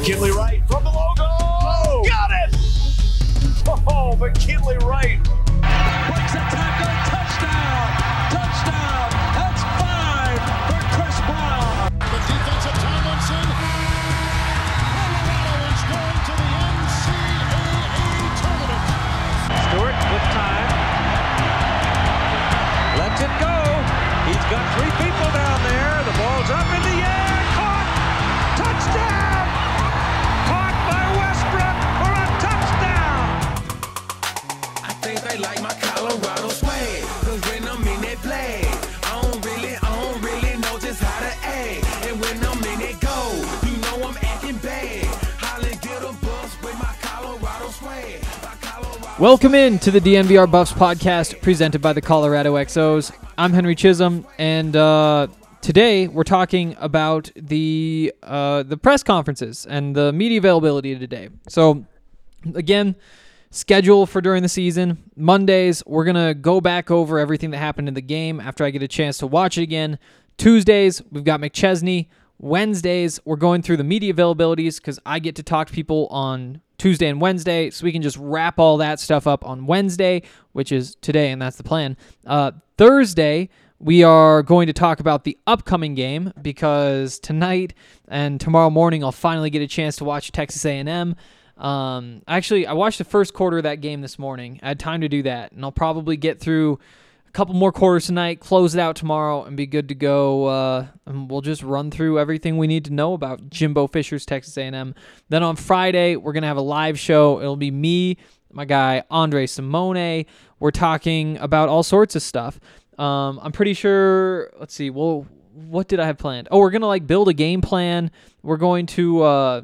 McKinley Wright from the logo. Oh, got it. Oh, McKinley Wright. Welcome in to the DNVR Buffs podcast presented by the Colorado XOs. I'm Henry Chisholm, and uh, today we're talking about the uh, the press conferences and the media availability today. So, again, schedule for during the season Mondays we're gonna go back over everything that happened in the game after I get a chance to watch it again. Tuesdays we've got McChesney. Wednesdays we're going through the media availabilities because I get to talk to people on Tuesday and Wednesday, so we can just wrap all that stuff up on Wednesday, which is today, and that's the plan. Uh, Thursday, we are going to talk about the upcoming game because tonight and tomorrow morning I'll finally get a chance to watch Texas A&M. Um, actually, I watched the first quarter of that game this morning. I had time to do that, and I'll probably get through a couple more quarters tonight, close it out tomorrow, and be good to go. Uh, and we'll just run through everything we need to know about Jimbo Fisher's Texas A&M. Then on Friday, we're gonna have a live show. It'll be me, my guy Andre Simone. We're talking about all sorts of stuff. Um, I'm pretty sure. Let's see. Well, what did I have planned? Oh, we're gonna like build a game plan. We're going to uh,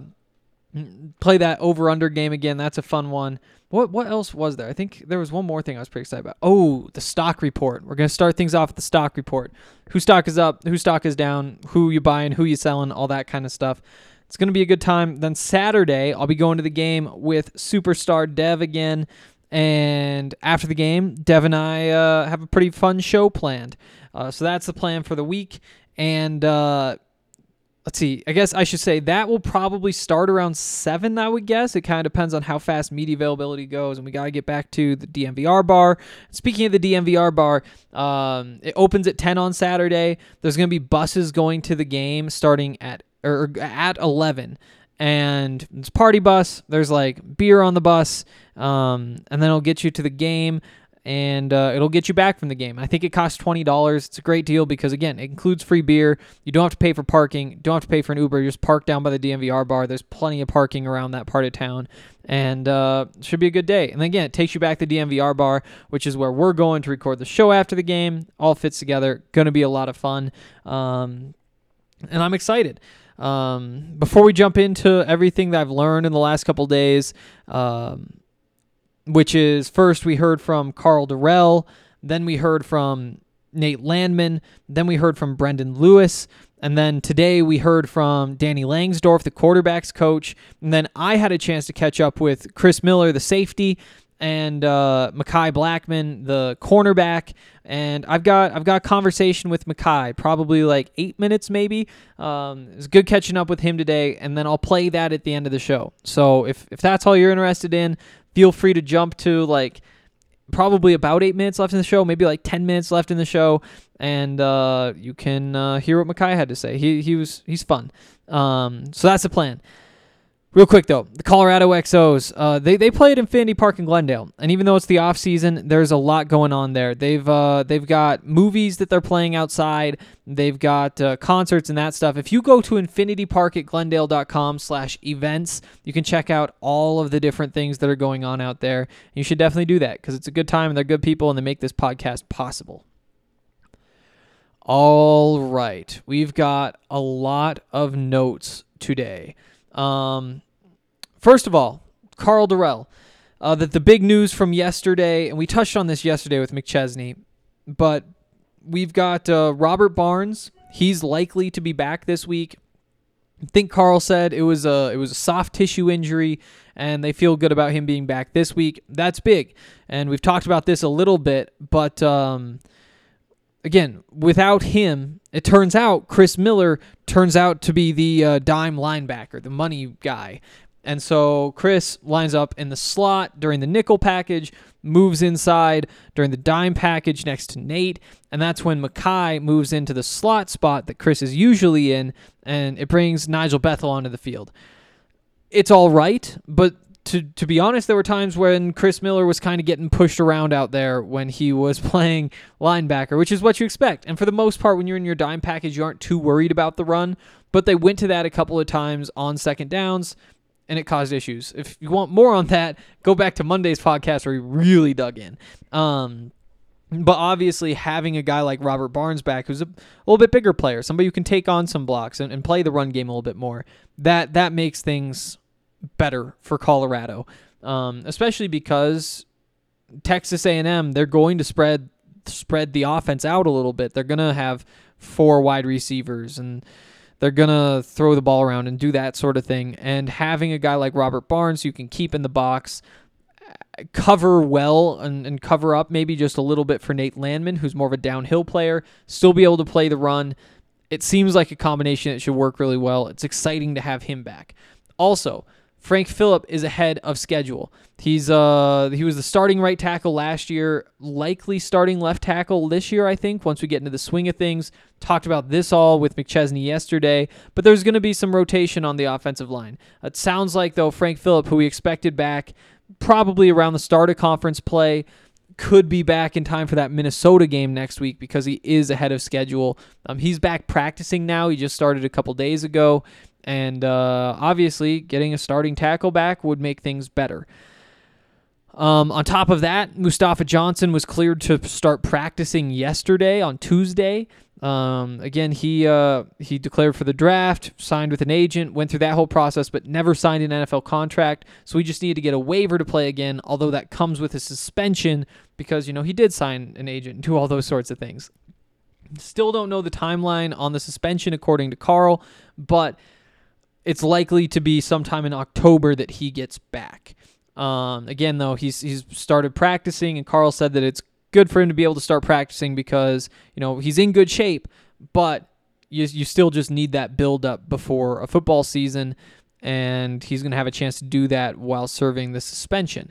play that over under game again. That's a fun one. What what else was there? I think there was one more thing I was pretty excited about. Oh, the stock report. We're gonna start things off with the stock report. Who stock is up? Who stock is down? Who you buying? Who you selling? All that kind of stuff. It's gonna be a good time. Then Saturday, I'll be going to the game with Superstar Dev again. And after the game, Dev and I uh, have a pretty fun show planned. Uh, so that's the plan for the week. And uh, let's see. I guess I should say that will probably start around seven. I would guess it kind of depends on how fast media availability goes, and we got to get back to the DNVR bar. Speaking of the DNVR bar, um, it opens at ten on Saturday. There's going to be buses going to the game starting at or at eleven, and it's party bus. There's like beer on the bus, um, and then it'll get you to the game and uh, it'll get you back from the game. I think it costs twenty dollars. It's a great deal because again, it includes free beer. You don't have to pay for parking. Don't have to pay for an Uber. You just park down by the DNVR bar. There's plenty of parking around that part of town, and uh, should be a good day. And again, it takes you back to the DNVR bar, which is where we're going to record the show after the game. All fits together. Going to be a lot of fun, um, and I'm excited. Um, before we jump into everything that I've learned in the last couple days. Um, which is first we heard from Karl Dorrell, then we heard from Nate Landman, then we heard from Brendan Lewis, and then today we heard from Danny Langsdorf, the quarterbacks coach, and then I had a chance to catch up with Chris Miller, the safety, and uh, Mekhi Blackman, the cornerback. And I've got I've got a conversation with Mekhi, probably like eight minutes maybe. Um, it's good catching up with him today, and then I'll play that at the end of the show. So if if that's all you're interested in, feel free to jump to like probably about eight minutes left in the show, maybe like ten minutes left in the show, and uh, you can uh, hear what Mekhi had to say. He he was he's fun. Um, so that's the plan. Real quick though, the Colorado XOs, uh, they they play at Infinity Park in Glendale, and even though it's the off season, there's a lot going on there. They've uh, they've got movies that they're playing outside. They've got uh, concerts and that stuff. If you go to infinitypark at glendale.com slash events, you can check out all of the different things that are going on out there. You should definitely do that because it's a good time and they're good people and they make this podcast possible. All right, we've got a lot of notes today. Um, First of all, Karl Dorrell. Uh, that the big news from yesterday, and we touched on this yesterday with McChesney, but we've got uh, Robert Barnes. He's likely to be back this week. I think Karl said it was a it was a soft tissue injury, and they feel good about him being back this week. That's big, and we've talked about this a little bit, but um, again, without him, it turns out Chris Miller turns out to be the uh, dime linebacker, the money guy, and so Chris lines up in the slot during the nickel package, moves inside during the dime package next to Nate, and that's when Makai moves into the slot spot that Chris is usually in, and it brings Nigel Bethel onto the field. It's all right, but to to be honest, there were times when Chris Miller was kind of getting pushed around out there when he was playing linebacker, which is what you expect. And for the most part, when you're in your dime package, you aren't too worried about the run. But they went to that a couple of times on second downs and it caused issues. If you want more on that, go back to Monday's podcast where we really dug in. Um, but obviously, having a guy like Robert Barnes back, who's a, a little bit bigger player, somebody who can take on some blocks and, and play the run game a little bit more, that that makes things better for Colorado, um, especially because Texas A&M they're going to spread spread the offense out a little bit. They're gonna have four wide receivers and they're to throw the ball around and do that sort of thing. And having a guy like Robert Barnes you can keep in the box, cover well and, and cover up maybe just a little bit for Nate Landman, who's more of a downhill player, still be able to play the run. It seems like a combination that should work really well. It's exciting to have him back. Also, Frank Fillip is ahead of schedule. He's uh he was the starting right tackle last year, likely starting left tackle this year, I think, once we get into the swing of things. Talked about this all with McChesney yesterday, but there's going to be some rotation on the offensive line. It sounds like though Frank Fillip, who we expected back probably around the start of conference play, could be back in time for that Minnesota game next week because he is ahead of schedule. Um, he's back practicing now. He just started a couple days ago, and uh, obviously, getting a starting tackle back would make things better. Um, on top of that, Mustafa Johnson was cleared to start practicing yesterday on Tuesday. Um, again, he uh, he declared for the draft, signed with an agent, went through that whole process, but never signed an NFL contract. So we just needed to get a waiver to play again. Although that comes with a suspension because you know he did sign an agent and do all those sorts of things. Still don't know the timeline on the suspension, according to Karl, but it's likely to be sometime in October that he gets back. Um, again, though, he's he's started practicing, and Karl said that it's good for him to be able to start practicing because you know he's in good shape, but you you still just need that build up before a football season, and he's going to have a chance to do that while serving the suspension.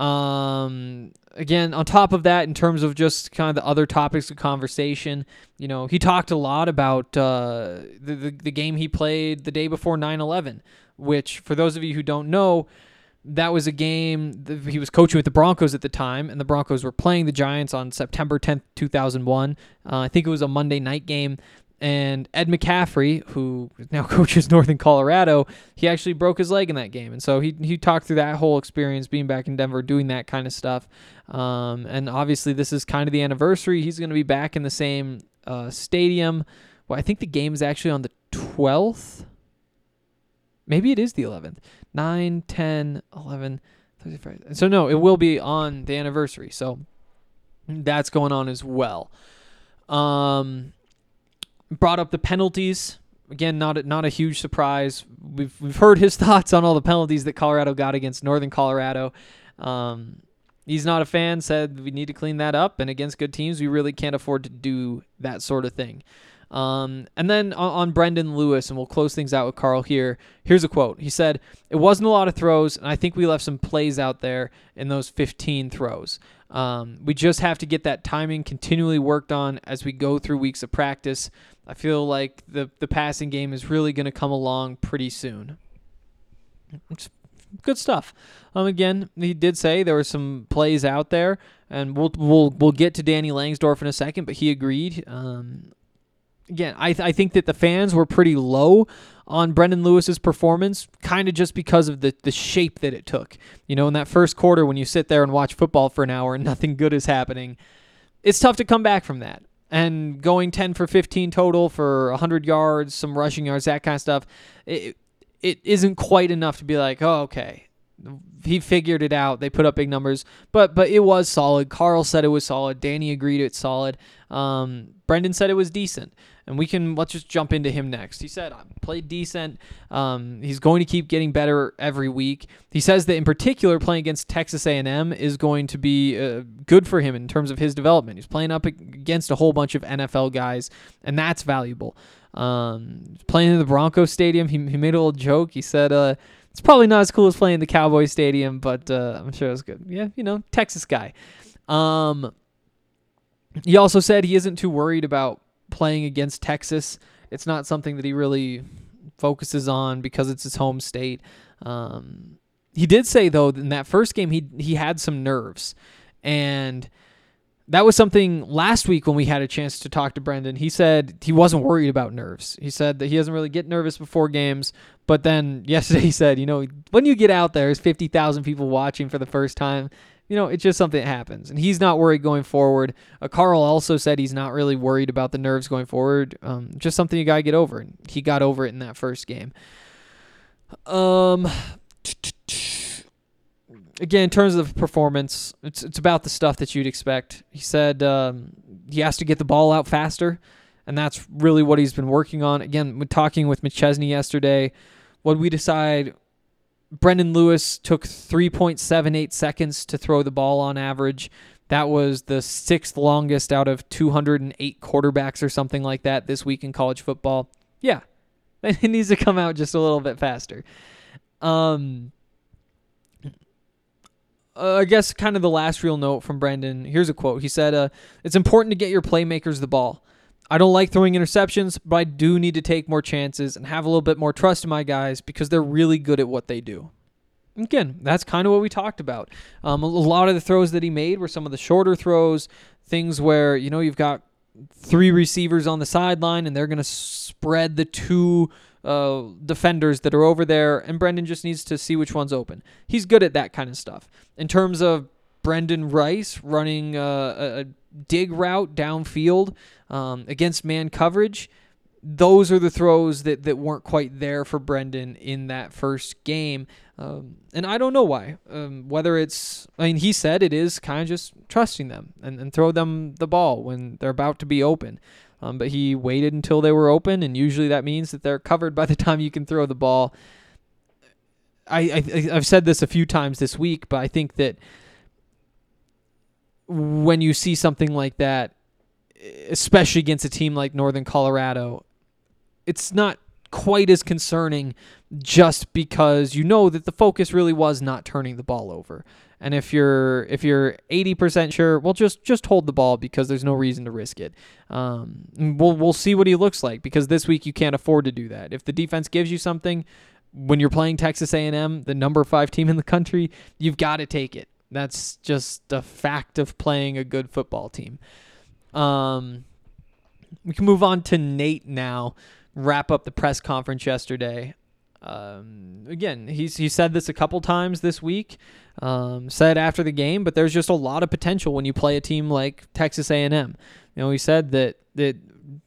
Um, again, on top of that, in terms of just kind of the other topics of conversation, you know, he talked a lot about uh, the, the, the game he played the day before 9 11, which, for those of you who don't know, that was a game he was coaching with the Broncos at the time, and the Broncos were playing the Giants on September 10th, 2001. Uh, I think it was a Monday night game. And Ed McCaffrey, who now coaches Northern Colorado, he actually broke his leg in that game. And so he, he talked through that whole experience being back in Denver, doing that kind of stuff. Um, and obviously, this is kind of the anniversary. He's going to be back in the same uh, stadium. Well, I think the game is actually on the 12th. Maybe it is the 11th. 9, 10, 11, 35. So, no, it will be on the anniversary. So that's going on as well. Um, brought up the penalties. Again, not a, not a huge surprise. We've we've heard his thoughts on all the penalties that Colorado got against Northern Colorado. Um, he's not a fan. Said we need to clean that up, and against good teams, we really can't afford to do that sort of thing. Um, and then on, on Brendan Lewis, and we'll close things out with Karl here. Here's a quote. He said, It wasn't a lot of throws, and I think we left some plays out there in those 15 throws. Um, we just have to get that timing continually worked on as we go through weeks of practice. I feel like the, the passing game is really going to come along pretty soon. It's good stuff. Um, again, he did say there were some plays out there, and we'll we'll we'll get to Danny Langsdorf in a second, but he agreed. Um, again, I th- I think that the fans were pretty low on Brendan Lewis's performance, kind of just because of the the shape that it took. You know, in that first quarter, when you sit there and watch football for an hour and nothing good is happening, it's tough to come back from that. And going 10 for 15 total for 100 yards, some rushing yards, that kind of stuff, it, it isn't quite enough to be like, oh, okay, he figured it out. They put up big numbers, but but it was solid. Karl said it was solid. Danny agreed it's solid. Um, Brendan said it was decent, and we can let's just jump into him next. He said I played decent. Um, he's going to keep getting better every week. He says that in particular playing against Texas A&M is going to be uh, good for him in terms of his development. He's playing up against a whole bunch of NFL guys, and that's valuable. Um, playing in the Broncos Stadium, he, he made a little joke. He said, uh, "It's probably not as cool as playing in the Cowboy Stadium, but uh, I'm sure it was good." Yeah, you know, Texas guy. Um, he also said he isn't too worried about playing against Texas. It's not something that he really focuses on because it's his home state. Um, he did say though in that first game he he had some nerves, and that was something last week when we had a chance to talk to Brendan. He said he wasn't worried about nerves. He said that he doesn't really get nervous before games. But then yesterday he said, you know, when you get out there, there's 50,000 people watching for the first time. You know, it's just something that happens. And he's not worried going forward. Uh, Karl also said he's not really worried about the nerves going forward. Um, just something you got to get over. And he got over it in that first game. Um, again, in terms of performance, it's it's about the stuff that you'd expect. He said um, he has to get the ball out faster, and that's really what he's been working on. Again, talking with McChesney yesterday, what we decide, Brendan Lewis took 3.78 seconds to throw the ball on average. That was the sixth longest out of 208 quarterbacks or something like that this week in college football. Yeah, it needs to come out just a little bit faster. Um, uh, I guess kind of the last real note from Brendan. Here's a quote. He said, uh, "It's important to get your playmakers the ball. I don't like throwing interceptions, but I do need to take more chances and have a little bit more trust in my guys because they're really good at what they do." Again, that's kind of what we talked about. Um, a lot of the throws that he made were some of the shorter throws, things where you know you've got three receivers on the sideline and they're going to spread the two uh, defenders that are over there, and Brendan just needs to see which one's open. He's good at that kind of stuff. In terms of Brendan Rice running uh, a, a dig route downfield um, against man coverage, those are the throws that, that weren't quite there for Brendan in that first game. Um, and I don't know why. Um, whether it's, I mean, he said it is kind of just trusting them and, and throw them the ball when they're about to be open. Um, but he waited until they were open, and usually that means that they're covered by the time you can throw the ball. I, I I've said this a few times this week, but I think that when you see something like that, especially against a team like Northern Colorado, it's not quite as concerning just because you know that the focus really was not turning the ball over. And if you're if you're 80% sure, well just just hold the ball because there's no reason to risk it. Um, we'll we'll see what he looks like because this week you can't afford to do that. If the defense gives you something when you're playing Texas A&M, the number 5 team in the country, you've got to take it. That's just a fact of playing a good football team. Um, we can move on to Nate now. Wrap up the press conference yesterday. Um, again, he's he said this a couple times this week. Um, said after the game, but there's just a lot of potential when you play a team like Texas A&M. You know, he said that that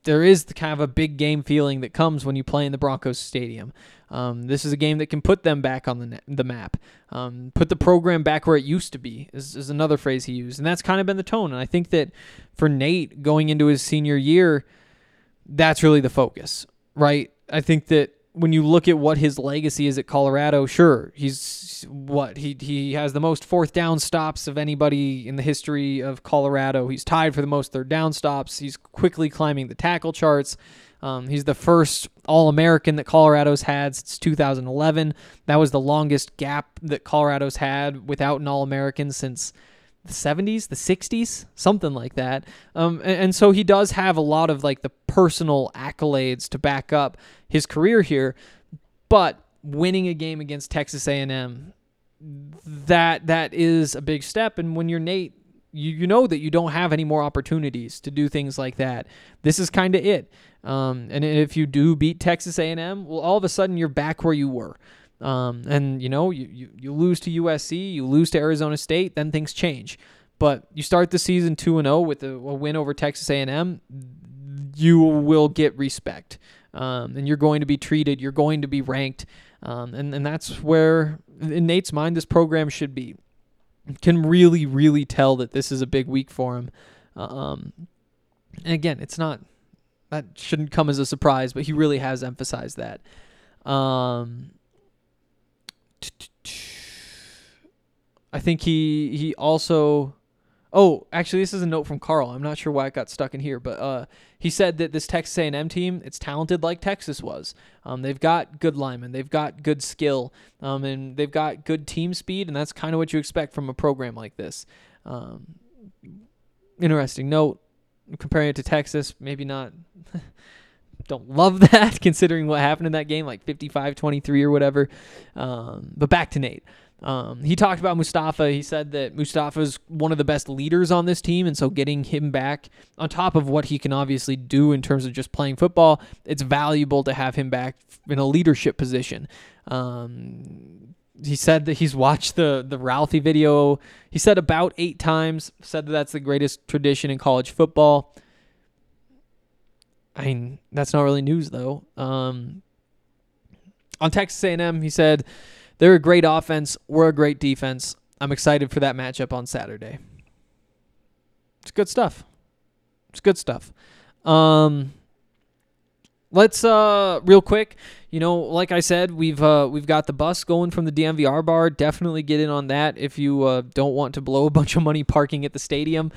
there is the kind of a big game feeling that comes when you play in the Broncos stadium. Um, this is a game that can put them back on the the map, um, put the program back where it used to be. Is, is another phrase he used, and that's kind of been the tone. And I think that for Nate going into his senior year, that's really the focus, right? I think that when you look at what his legacy is at Colorado, sure, he's what he he has the most fourth down stops of anybody in the history of Colorado. He's tied for the most third down stops. He's quickly climbing the tackle charts. Um, he's the first All American that Colorado's had since 2011. That was the longest gap that Colorado's had without an All American since the 70s, the 60s, something like that. Um, and, and so he does have a lot of like the personal accolades to back up his career here, but winning a game against Texas A&M, that that is a big step. And when you're Nate, you, you know that you don't have any more opportunities to do things like that. This is kind of it. Um, and if you do beat Texas A&M, well, all of a sudden you're back where you were. Um, and you know, you, you, you lose to USC, you lose to Arizona State, then things change. But you start the season 2 and 0 with a, a win over Texas A&M, you will get respect. Um, and you're going to be treated, you're going to be ranked. Um, and, and that's where, in Nate's mind, this program should be. Can really, really tell that this is a big week for him. Um, and again, it's not, that shouldn't come as a surprise, but he really has emphasized that. Um, I think he he also Oh, actually this is a note from Karl. I'm not sure why it got stuck in here, but uh, he said that this Texas A&M team, it's talented like Texas was. Um, they've got good linemen, they've got good skill, um, and they've got good team speed, and that's kind of what you expect from a program like this. Um, interesting note comparing it to Texas, maybe not don't love that considering what happened in that game, like 55 23 or whatever. Um, but back to Nate. Um, he talked about Mustafa. He said that Mustafa is one of the best leaders on this team, and so getting him back on top of what he can obviously do in terms of just playing football, it's valuable to have him back in a leadership position. Um, he said that he's watched the the Ralphie video. He said about eight times. Said that that's the greatest tradition in college football. I mean, that's not really news though. Um, on Texas A&M, he said they're a great offense. We're a great defense. I'm excited for that matchup on Saturday. It's good stuff. It's good stuff. Um, let's uh real quick. You know, like I said, we've uh, we've got the bus going from the DNVR bar. Definitely get in on that if you uh, don't want to blow a bunch of money parking at the stadium.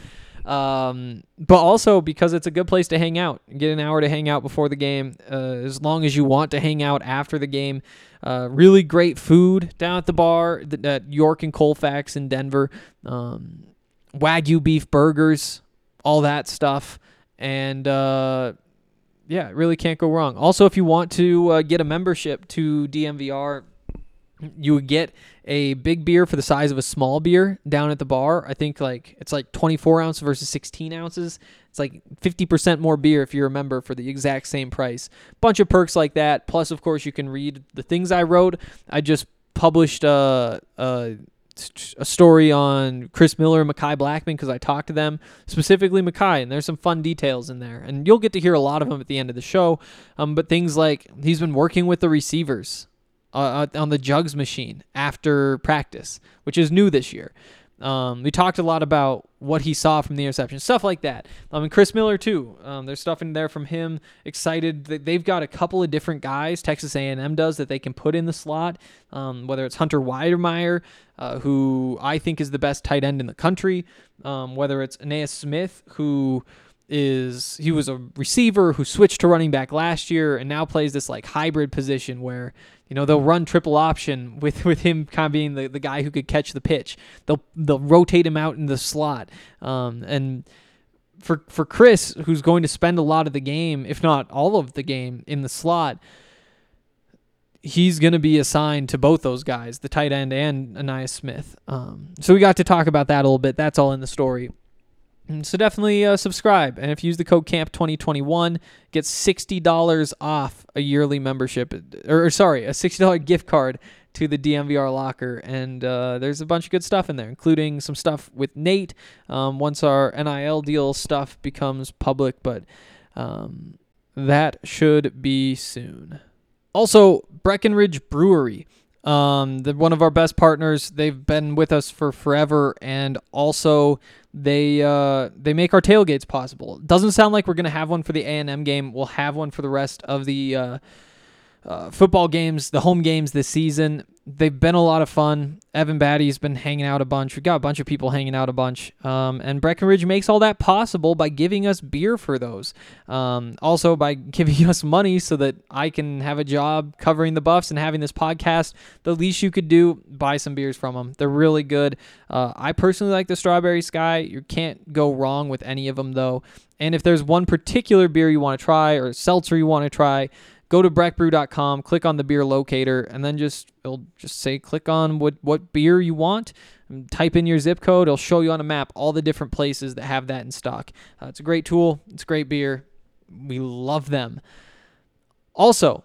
Um, but also because it's a good place to hang out. Get an hour to hang out before the game, uh, as long as you want to hang out after the game. Uh, really great food down at the bar at York and Colfax in Denver. Um, Wagyu beef burgers, all that stuff, and uh, yeah, really can't go wrong. Also, if you want to uh, get a membership to DNVR, you would get a big beer for the size of a small beer down at the bar. I think like it's like 24 ounce versus 16 ounces. It's like 50% more beer if you're a member for the exact same price. Bunch of perks like that. Plus, of course, you can read the things I wrote. I just published a, a, a story on Chris Miller and Mekhi Blackman because I talked to them, specifically Mekhi, and there's some fun details in there. And you'll get to hear a lot of them at the end of the show. Um, but things like he's been working with the receivers uh, on the jugs machine after practice, which is new this year. Um, we talked a lot about what he saw from the interception, stuff like that. I mean, Chris Miller too. Um, there's stuff in there from him. Excited that they've got a couple of different guys. Texas A&M does that they can put in the slot. Um, whether it's Hunter Weidemeyer, uh, who I think is the best tight end in the country. Um, whether it's Ainias Smith, who is he was a receiver who switched to running back last year and now plays this like hybrid position where you know they'll run triple option with with him kind of being the, the guy who could catch the pitch. They'll they'll rotate him out in the slot. Um, and for for Chris, who's going to spend a lot of the game, if not all of the game, in the slot, he's going to be assigned to both those guys, the tight end and Ainias Smith. Um, so we got to talk about that a little bit. That's all in the story. Mm, so definitely uh, subscribe, and if you use the code Camp 2021, get sixty dollars off a yearly membership, or, or, sorry, a sixty dollar gift card to the DNVR locker. And uh, there's a bunch of good stuff in there, including some stuff with Nate. Um, once our NIL deal stuff becomes public, but um, that should be soon. Also, Breckenridge Brewery. Um, one of our best partners. They've been with us for forever, and also they uh, they make our tailgates possible. Doesn't sound like we're gonna have one for the A and M game. We'll have one for the rest of the uh, uh, football games, the home games this season. They've been a lot of fun. Evan Battey's been hanging out a bunch. We got a bunch of people hanging out a bunch. Um, and Breckenridge makes all that possible by giving us beer for those. Um, also by giving us money so that I can have a job covering the Buffs and having this podcast. The least you could do, buy some beers from them. They're really good. Uh, I personally like the Strawberry Sky. You can't go wrong with any of them though. And if there's one particular beer you want to try or seltzer you want to try, go to breckbrew.com, click on the beer locator, and then just it'll just say click on what what beer you want. and Type in your zip code. It'll show you on a map all the different places that have that in stock. Uh, it's a great tool. It's great beer. We love them. Also,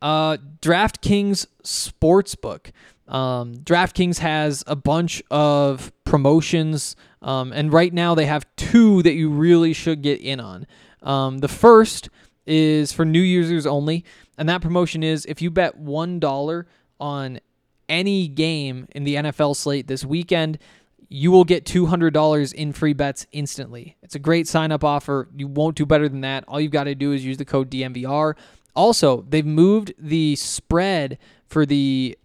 uh, DraftKings Sportsbook. Um, DraftKings has a bunch of promotions, um, and right now they have two that you really should get in on. Um, the first is for new users only, and that promotion is if you bet one dollar on any game in the NFL slate this weekend, you will get $200 in free bets instantly. It's a great sign up offer. You won't do better than that. All you've got to do is use the code DNVR. Also, they've moved the spread for the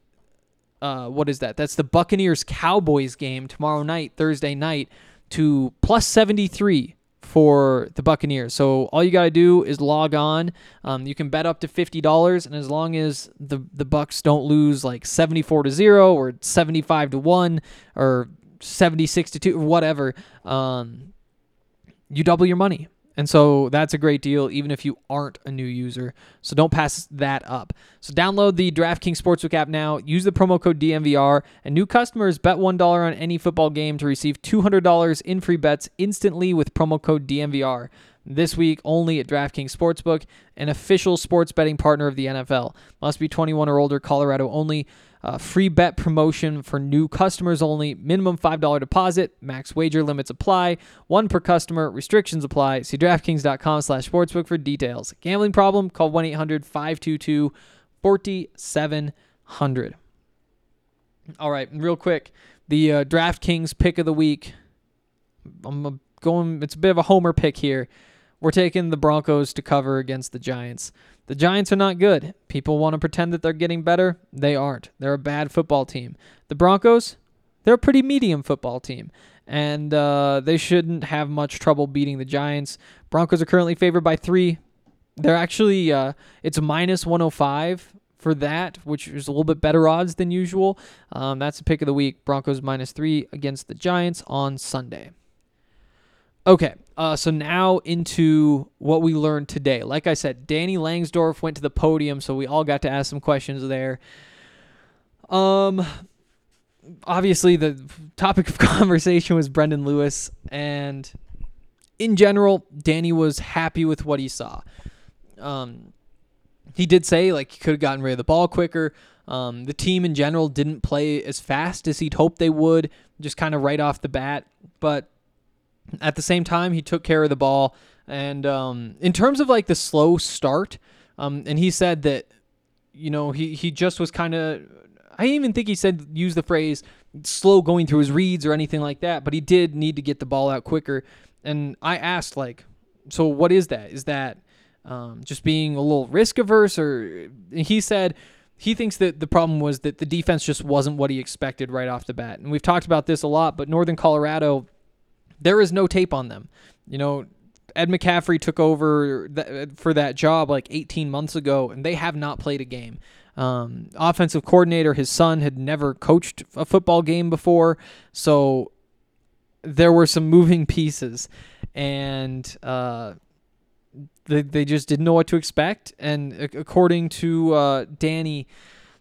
uh, what is that? That's the Buccaneers Cowboys game tomorrow night, Thursday night, to plus 73 for the Buccaneers. So all you got to do is log on. Um, you can bet up to fifty dollars, and as long as the the Bucks don't lose like seventy four to zero or seventy five to one or seventy six to two or whatever, um, you double your money. And so that's a great deal, even if you aren't a new user. So don't pass that up. So download the DraftKings Sportsbook app now. Use the promo code DNVR. And new customers bet $1 on any football game to receive $200 in free bets instantly with promo code DNVR. This week only at DraftKings Sportsbook, an official sports betting partner of the NFL. Must be 21 or older, Colorado only. Uh, free bet promotion for new customers only. Minimum $5 deposit. Max wager limits apply. One per customer. Restrictions apply. See DraftKings.com slash sportsbook for details. Gambling problem? Call 1-800-522-4700. All right, real quick. The uh, DraftKings pick of the week. I'm going, it's a bit of a homer pick here. We're taking the Broncos to cover against the Giants. The Giants are not good. People want to pretend that they're getting better. They aren't. They're a bad football team. The Broncos, they're a pretty medium football team. And uh, they shouldn't have much trouble beating the Giants. Broncos are currently favored by three. They're actually, uh, it's minus 105 for that, which is a little bit better odds than usual. Um, that's the pick of the week. Broncos minus three against the Giants on Sunday. Okay, uh, so now into what we learned today. Like I said, Danny Langsdorf went to the podium, so we all got to ask some questions there. Um, obviously, the topic of conversation was Brendan Lewis, and in general, Danny was happy with what he saw. Um, he did say like he could have gotten rid of the ball quicker. Um, the team in general didn't play as fast as he'd hoped they would, just kind of right off the bat. But at the same time, he took care of the ball. And um, in terms of like the slow start, um, and he said that, you know, he, he just was kind of, I even think he said use the phrase slow going through his reads or anything like that, but he did need to get the ball out quicker. And I asked, like, so what is that? Is that um, just being a little risk averse? Or he said he thinks that the problem was that the defense just wasn't what he expected right off the bat. And we've talked about this a lot, but Northern Colorado there is no tape on them. You know, Ed McCaffrey took over th- for that job like 18 months ago, and they have not played a game. Um, offensive coordinator, his son had never coached a football game before, so there were some moving pieces, and uh, they they just didn't know what to expect. And according to uh, Danny.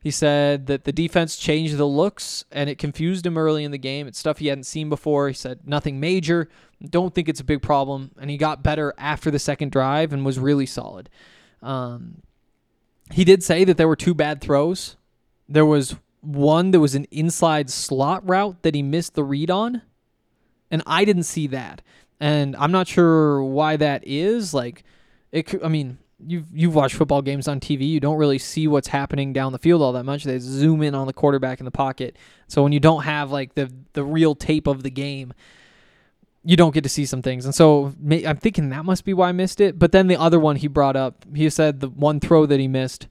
He said that the defense changed the looks and it confused him early in the game. It's stuff he hadn't seen before. He said nothing major. Don't think it's a big problem. And he got better after the second drive and was really solid. Um, he did say that there were two bad throws. There was one that was an inside slot route that he missed the read on. And I didn't see that. And I'm not sure why that is. Like, it. I mean, you've you've watched football games on TV. You don't really see what's happening down the field all that much. They zoom in on the quarterback in the pocket. So when you don't have like the the real tape of the game, you don't get to see some things. And so I'm thinking that must be why I missed it. But then the other one he brought up, he said the one throw that he missed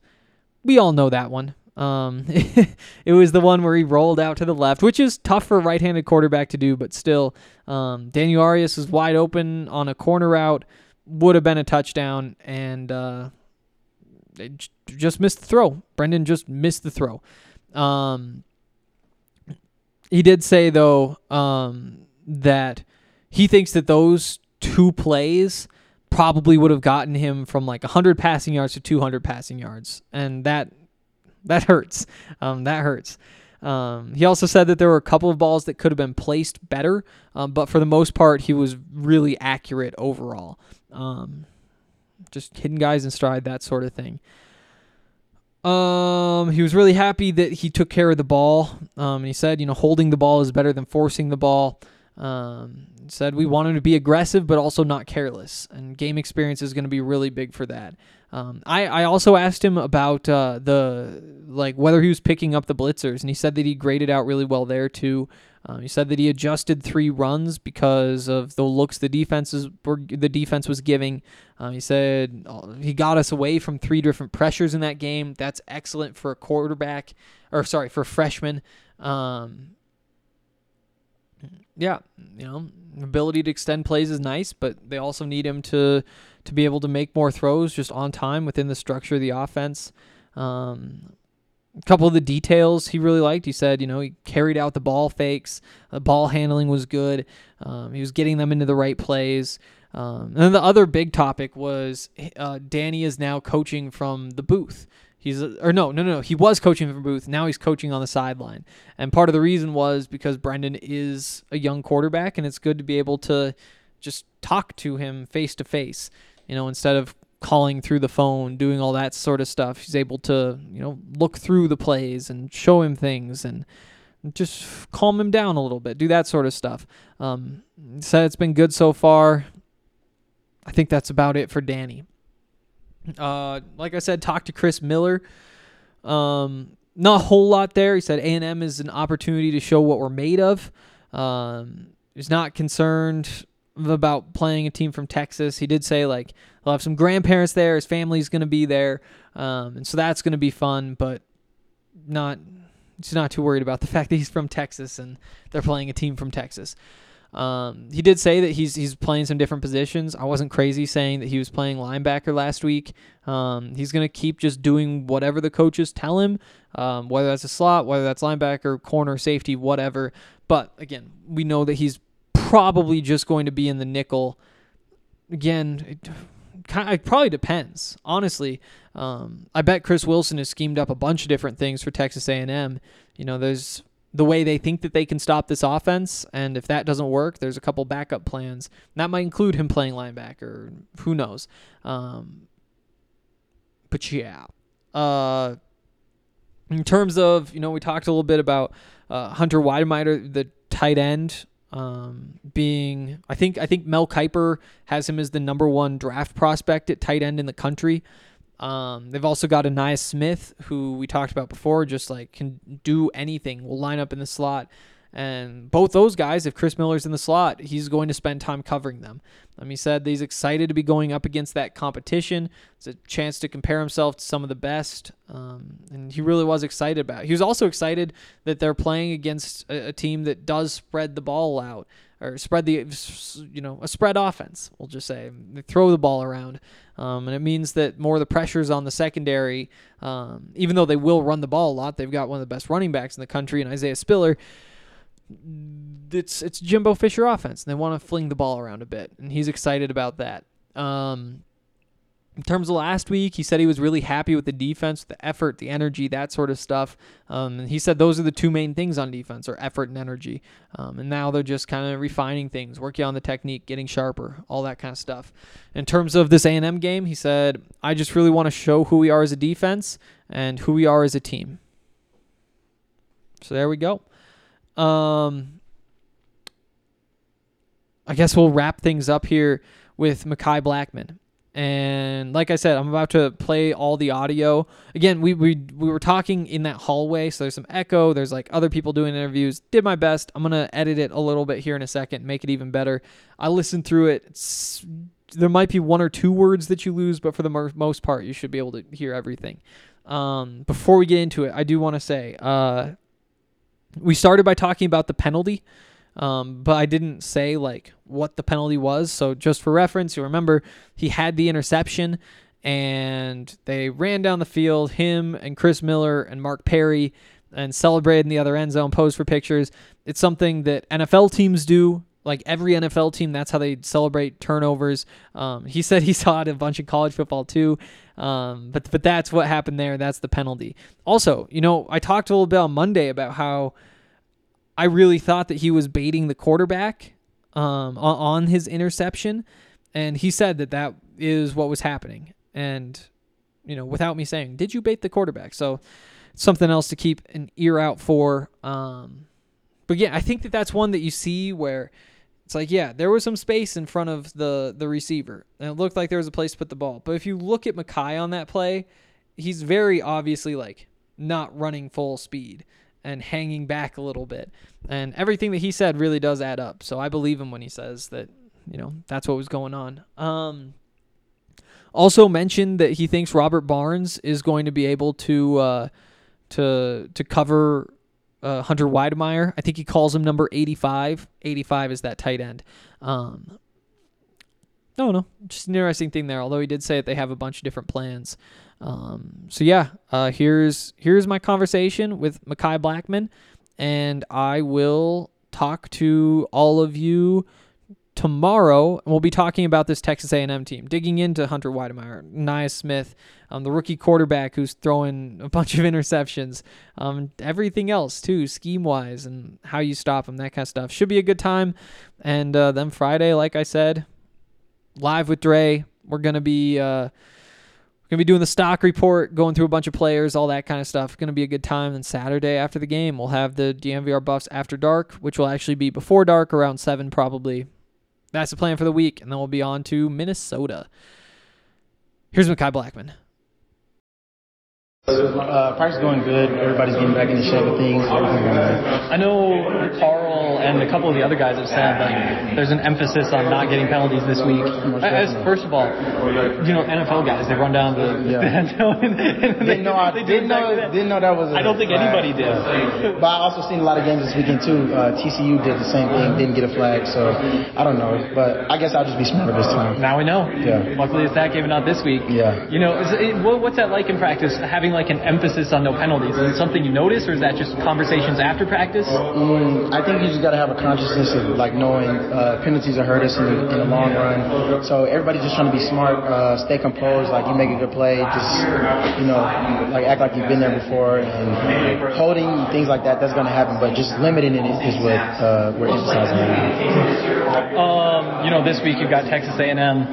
we all know that one. Um, it was the one where he rolled out to the left, which is tough for a right-handed quarterback to do, but still, um, Daniel Arias was wide open on a corner route, would have been a touchdown, and uh, they j- just missed the throw. Brendan just missed the throw. Um, he did say though um, that he thinks that those two plays probably would have gotten him from like 100 passing yards to 200 passing yards, and that that hurts. Um, that hurts. Um, he also said that there were a couple of balls that could have been placed better, um, but for the most part, he was really accurate overall. Um, just hitting guys in stride, that sort of thing. Um, he was really happy that he took care of the ball. Um, and he said, you know, holding the ball is better than forcing the ball. Um, said we want him to be aggressive, but also not careless. And game experience is going to be really big for that. Um, I, I also asked him about uh, the like whether he was picking up the blitzers, and he said that he graded out really well there too. Um, he said that he adjusted three runs because of the looks the defenses were the defense was giving. Um, he said uh, he got us away from three different pressures in that game. That's excellent for a quarterback, or sorry, for a freshman. Um, yeah, you know, ability to extend plays is nice, but they also need him to to be able to make more throws just on time within the structure of the offense. Um, couple of the details he really liked. He said, you know, he carried out the ball fakes. The ball handling was good. Um, he was getting them into the right plays. Um, and then the other big topic was uh, Danny is now coaching from the booth. He's or no, no, no. He was coaching from the booth. Now he's coaching on the sideline. And part of the reason was because Brendan is a young quarterback, and it's good to be able to just talk to him face to face. You know, instead of calling through the phone, doing all that sort of stuff. He's able to, you know, look through the plays and show him things and just calm him down a little bit, do that sort of stuff. Um, said it's been good so far. I think that's about it for Danny. Uh, like I said, talk to Chris Miller. Um, not a whole lot there. He said A&M is an opportunity to show what we're made of. Um, he's not concerned about playing a team from Texas. He did say like he'll have some grandparents there. His family's going to be there, um, and so that's going to be fun. But not he's not too worried about the fact that he's from Texas and they're playing a team from Texas. Um, he did say that he's he's playing some different positions. I wasn't crazy saying that he was playing linebacker last week. Um, he's gonna keep just doing whatever the coaches tell him, um, whether that's a slot, whether that's linebacker, corner, safety, whatever. But again, we know that he's probably just going to be in the nickel. Again, it, it probably depends. Honestly, um, I bet Chris Wilson has schemed up a bunch of different things for Texas A&M. You know, there's the way they think that they can stop this offense, and if that doesn't work, there's a couple backup plans. That might include him playing linebacker. Who knows? Um, but yeah, uh, in terms of you know, we talked a little bit about uh, Hunter Weidemeyer, the tight end um, being I think I think Mel Kiper has him as the number one draft prospect at tight end in the country. Um, they've also got Ainias Smith, who we talked about before, just like can do anything. Will line up in the slot, and both those guys, if Chris Miller's in the slot, he's going to spend time covering them. Um, he said he's excited to be going up against that competition. It's a chance to compare himself to some of the best, um, and he really was excited about. It. He was also excited that they're playing against a, a team that does spread the ball out or spread the you know a spread offense. We'll just say they throw the ball around, um, and it means that more of the pressures on the secondary. Um, even though they will run the ball a lot, they've got one of the best running backs in the country, and Isaiah Spiller. It's it's Jimbo Fisher offense, and they want to fling the ball around a bit, and he's excited about that. Um, in terms of last week, he said he was really happy with the defense, the effort, the energy, that sort of stuff. Um, and he said those are the two main things on defense are effort and energy. Um, and now they're just kind of refining things, working on the technique, getting sharper, all that kind of stuff. In terms of this A&M game, he said, I just really want to show who we are as a defense and who we are as a team. So there we go. Um, I guess we'll wrap things up here with Mekhi Blackman. And like I said, I'm about to play all the audio. Again, we, we we were talking in that hallway, so there's some echo. There's like other people doing interviews. Did my best. I'm gonna edit it a little bit here in a second, make it even better. I listened through it. It's, there might be one or two words that you lose, but for the most part, you should be able to hear everything. Um, before we get into it, I do want to say uh, we started by talking about the penalty, um, but I didn't say like what the penalty was. So just for reference, you remember he had the interception, and they ran down the field, him and Chris Miller and Mark Perry, and celebrated in the other end zone, posed for pictures. It's something that NFL teams do. Like every NFL team, that's how they celebrate turnovers. Um, he said he saw it a bunch of college football too. Um, but but that's what happened there. That's the penalty. Also, you know, I talked a little bit on Monday about how I really thought that he was baiting the quarterback um, on, his interception, and he said that that is what was happening. And you know, without me saying, did you bait the quarterback? So something else to keep an ear out for. Um, but yeah, I think that that's one that you see where it's like, yeah, there was some space in front of the the receiver, and it looked like there was a place to put the ball. But if you look at Mekhi on that play, he's very obviously like not running full speed and hanging back a little bit. And everything that he said really does add up. So I believe him when he says that, you know, that's what was going on. Um, also mentioned that he thinks Robert Barnes is going to be able to uh, to to cover uh, Hunter Wydermyer. I think he calls him number 85. 85 is that tight end. Um, no, no, just an interesting thing there. Although he did say that they have a bunch of different plans. Um, so yeah, uh, here's here's my conversation with Mekhi Blackmon, and I will talk to all of you tomorrow. We'll be talking about this Texas A&M team, digging into Hunter Wydermyer, Nia Smith, um, the rookie quarterback who's throwing a bunch of interceptions, um, everything else too, scheme wise, and how you stop them, that kind of stuff. Should be a good time. And uh, then Friday, like I said, live with Dre. We're gonna be uh, gonna be doing the stock report, going through a bunch of players, all that kind of stuff. Gonna be a good time. And Saturday after the game, we'll have the DNVR buffs after dark, which will actually be before dark, around seven probably. That's the plan for the week, and then we'll be on to Minnesota. Here's Mekhi Blackmon. Uh, practice is going good. Everybody's getting back in the shape of things. I know Karl and a couple of the other guys have said that there's an emphasis on not getting penalties this week. As first of all, you know NFL guys, they run down the, Yeah. the end zone and, and they, Didn't know, I, they didn't know, that. didn't know that was. I don't think flag. anybody did. But I also seen a lot of games this weekend too. Uh, TCU did the same thing, didn't get a flag, so I don't know. But I guess I'll just be smarter this time. Now we know. Yeah. Luckily, it's that game and not this week. Yeah. You know, is it, what, what's that like in practice? Having like an emphasis on no penalties. Is it something you notice, or is that just conversations after practice? Mm, I think you just got to have a consciousness of like knowing uh, penalties will hurt us in, in the long run. So everybody's just trying to be smart, uh, stay composed. Like you make a good play, just you know, like act like you've been there before, and holding things like that. That's going to happen, but just limiting it is what uh, we're emphasizing. Um, you know, this week you've got Texas A&M,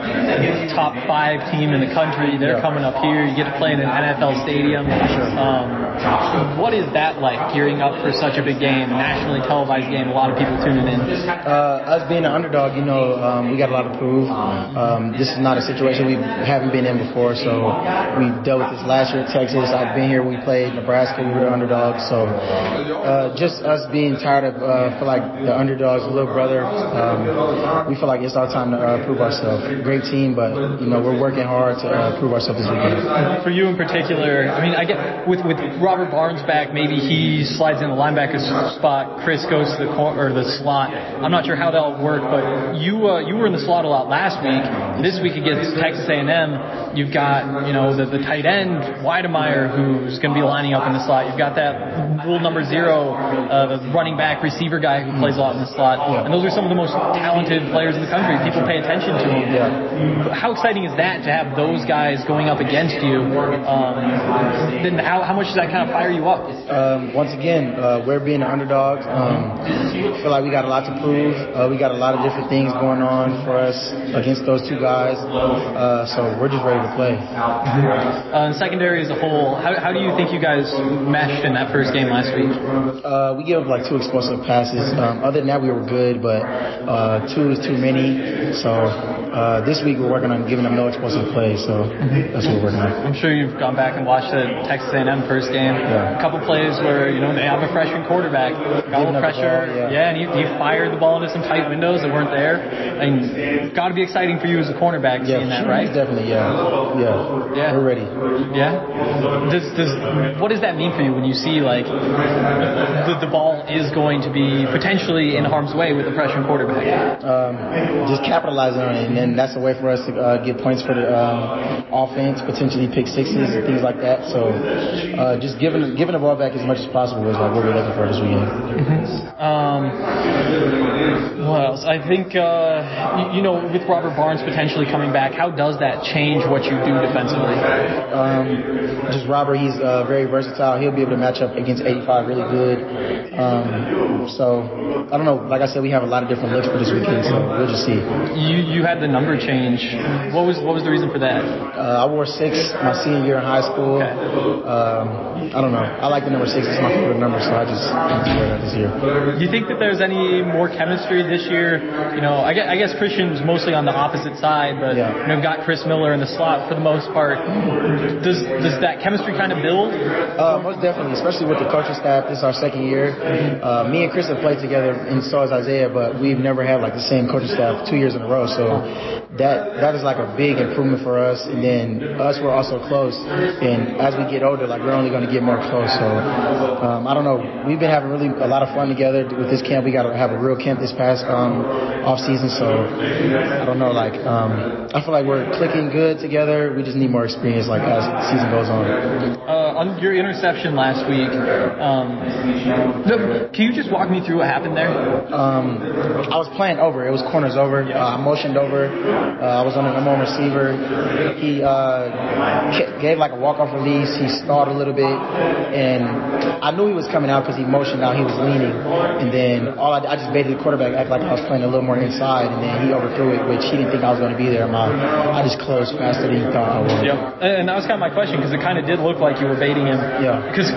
top five team in the country. They're Yeah. coming up here. You get to play in an NFL stadium. Um, what is that like, gearing up for such a big game, nationally televised game? A lot of people tuning in. Uh, us being an underdog, you know, um, we got a lot to prove. Um, this is not a situation we haven't been in before, so we dealt with this last year at Texas. I've been here. We played Nebraska. We were the underdogs. So uh, just us being tired of, uh, feel like the underdogs, little brother. Um, we feel like it's our time to uh, prove ourselves. Great team, but you know we're working hard to uh, prove ourselves this weekend. For you in particular, I mean, I get with with Robert Barnes back, maybe he slides in the linebacker spot. Chris goes to the cor- or the slot. I'm not sure how that'll work, but you uh, you were in the slot a lot last week. This week against Texas A&M, you've got you know the, the tight end Wydermyer who's going to be lining up in the slot. You've got that rule number zero, uh, the running back receiver guy who plays a lot in the slot, and those are some of the most talented players in the country. People pay attention to them. Yeah. How exciting is that to have those guys going up against you? Um, then how, how much does that kind of fire you up? Um, once again, uh, we're being the underdogs. Um, feel like we got a lot to prove. Uh, we got a lot of different things going on for us against those two guys. Uh, so we're just ready to play. Uh, and secondary as a whole, how, how do you think you guys meshed in that first game last week? Uh, we gave up like two explosive passes. Um, other than that, we were good, but Uh, two is too many. So uh, this week we're working on giving them no explosive plays. So that's what we're working on. I'm sure you've gone back and watched the Texas A&M first game. Yeah. A couple plays where you know they have a freshman quarterback, got a little pressure, ball, yeah. and you, you fired the ball into some tight windows that weren't there. And got to be exciting for you as a cornerback Yeah, seeing that, right? Definitely, yeah, yeah. Yeah. We're ready. Yeah. Does does what does that mean for you when you see like the, the ball is going to be potentially in harm's way with a freshman quarterback? um, just capitalizing on it, and then that's a way for us to uh, get points for the um, offense, potentially pick sixes and things like that. So, uh, just giving giving the ball back as much as possible is like what we're looking for this weekend. Um, what else? I think uh, you, you know with Robert Barnes potentially coming back, how does that change what you do defensively? Um, just Robert, he's uh, very versatile. He'll be able to match up against 85 really good. Um, so I don't know. Like I said, we have a lot of different looks for this weekend, so we'll just see. You you had the number change. What was what was the reason for that? Uh, I wore six my senior year in high school. Okay. Um, I don't know. I like the number six. It's my favorite number, so I just I just wear that this year. Do you think that there's any more chemistry this year? You know, I guess, I guess Christian's mostly on the opposite side, but Yeah. you know, we've got Chris Miller in the slot for the most part. Does does that chemistry kind of build? Uh, most definitely, especially with the coaching staff. This is our second year. Uh, me and Chris have played together, and so has Isaiah, but we've never had like the same coaching staff two years in a row. So that that is like a big improvement for us. And then us, we're also close. And as we get older, like we're only going to get more close. So um, I don't know. We've been having really a lot of fun together with this camp. We got to have a real camp this past um, off season. So I don't know. Like um, I feel like we're clicking good together. We just need more experience, like as the season goes on. Uh, on your interception last week, um, can you just walk me through what happened there? Um, I was playing over. It was corners over. Uh, I motioned over. Uh, I was on a number one receiver. He uh, gave like a walk off release. He stalled a little bit, and I knew he was coming out because he motioned out. He was leaning, and then all I, I just made the quarterback act like I was playing a little more inside, and then he overthrew it, which he didn't think I was going to be there. My, I just closed faster than he thought I would. Yep. And that was kind of my question because it kind of did look like you were baiting him. Yeah. Because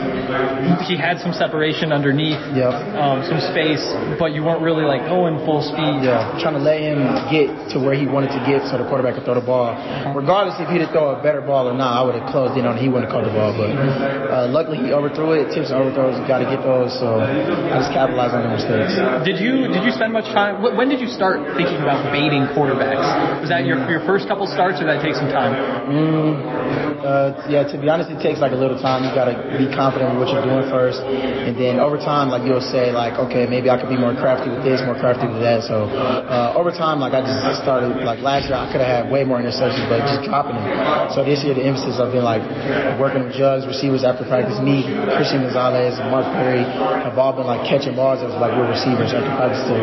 he had some separation underneath, Yep. um, some space, but you weren't really like going full speed. Yeah, trying to let him get to where he wanted to get so the quarterback could throw the ball. Regardless if he'd have thrown a better ball or not, I would have closed in on it. He wouldn't have caught the ball. But uh, luckily he overthrew it. Tips and overthrows, got to get those. So I just capitalized on the mistakes. Did you did you spend much time? When did you start thinking about baiting quarterbacks? Was that your your first couple starts, or did that take some time? Mm, uh, yeah, to be honest, it takes like a little time. You gotta be confident with what you're doing first, and then over time, like you'll say, like, okay, maybe I could be more crafty with this, more crafty with that. So uh, over time, like I just started, like last year, I could have had way more interceptions, but just dropping them. So this year, the emphasis I've been like working with jugs, receivers after practice. Me, Christian Gonzalez, and Mark Perry have all been like catching balls as like we're receivers after practice to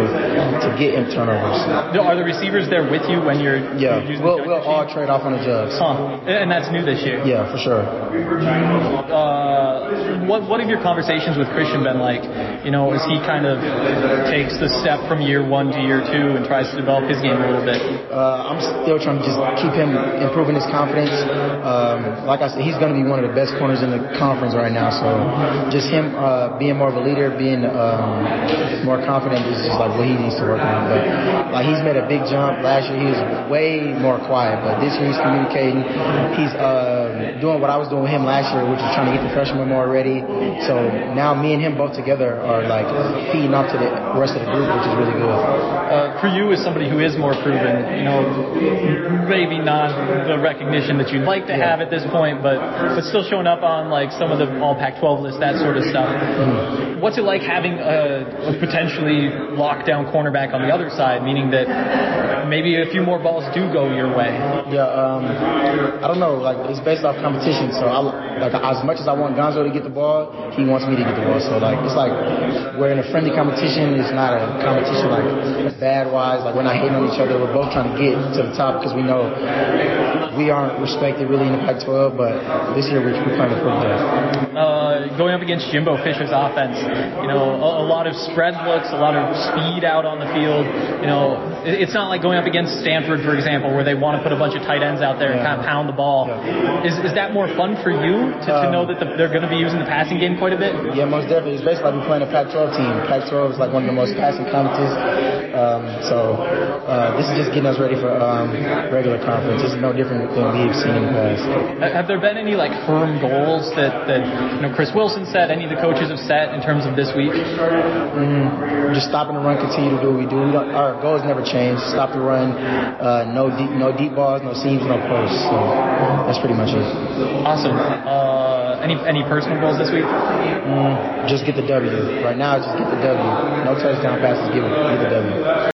to get in turnovers. Are the receivers there with you when you're Yeah, you're using we'll the we'll all trade off on the jugs. Huh. And that's new this year. Yeah, for sure. Uh, what what have your conversations with Christian been like? You know, as he kind of takes the step from year one to year two and tries to develop his game a little bit. Uh, I'm still trying to just keep him improving his confidence. Um, like I said, he's going to be one of the best corners in the conference right now. So just him uh, being more of a leader, being um, more confident is just like what he needs to work on. But like he's made a big jump. Last year he was way more quiet, but this year he's communicating. He's uh, doing what I was doing with him last year, which is trying to get the freshman more ready. So now me and him both together are like feeding off to the rest of the group, which is really good. Uh, for you, as somebody who is more proven, you know, maybe not the recognition that you'd like to have at this point, but but still showing up on like some of the All Pac-12 lists, that sort of stuff. What's it like having a, a potentially lockdown cornerback on the other side, meaning that maybe a few more balls do go your way? Yeah, um, I don't know. Like it's based off competition. So I like as much as I want Gonzo to get the ball, he wants me to get the ball. So like it's like we're in a friendly competition. It's not a competition like bad wise. Like we're not hating on each other. We're both trying to get to the top because we know we aren't respected really in the Pac-12. But this year we're, we're playing prove that. Uh, going up against Jimbo Fisher's offense, you know, a, a lot of spread looks, a lot of speed out on the field. You know, it- it's not like going up against Stanford, for example, where they want to put a bunch of tight ends out there and kind of pound the ball. Is, is that more fun for you to, to Um, know that the, they're going to be using the passing game quite a bit? Yeah, most definitely. It's basically like we're playing a Pac-12 team. Pac-12 is like one of the most passing conferences. Um, so uh, this is just getting us ready for um, regular conference. This is no different than we've seen in the past. Have there been any like firm goals that, that you know Chris Wilson said, any of the coaches have set in terms of this week? Mm, just stopping the run, continue to do what we do. We don't, our goals never change. Stop the run. Uh, no deep, no deep balls, no seams, no posts. So that's pretty much it. Awesome. Uh, any any personal goals this week? Mm, just get the W. Right now, just get the W. No touchdown passes. Get, get the W.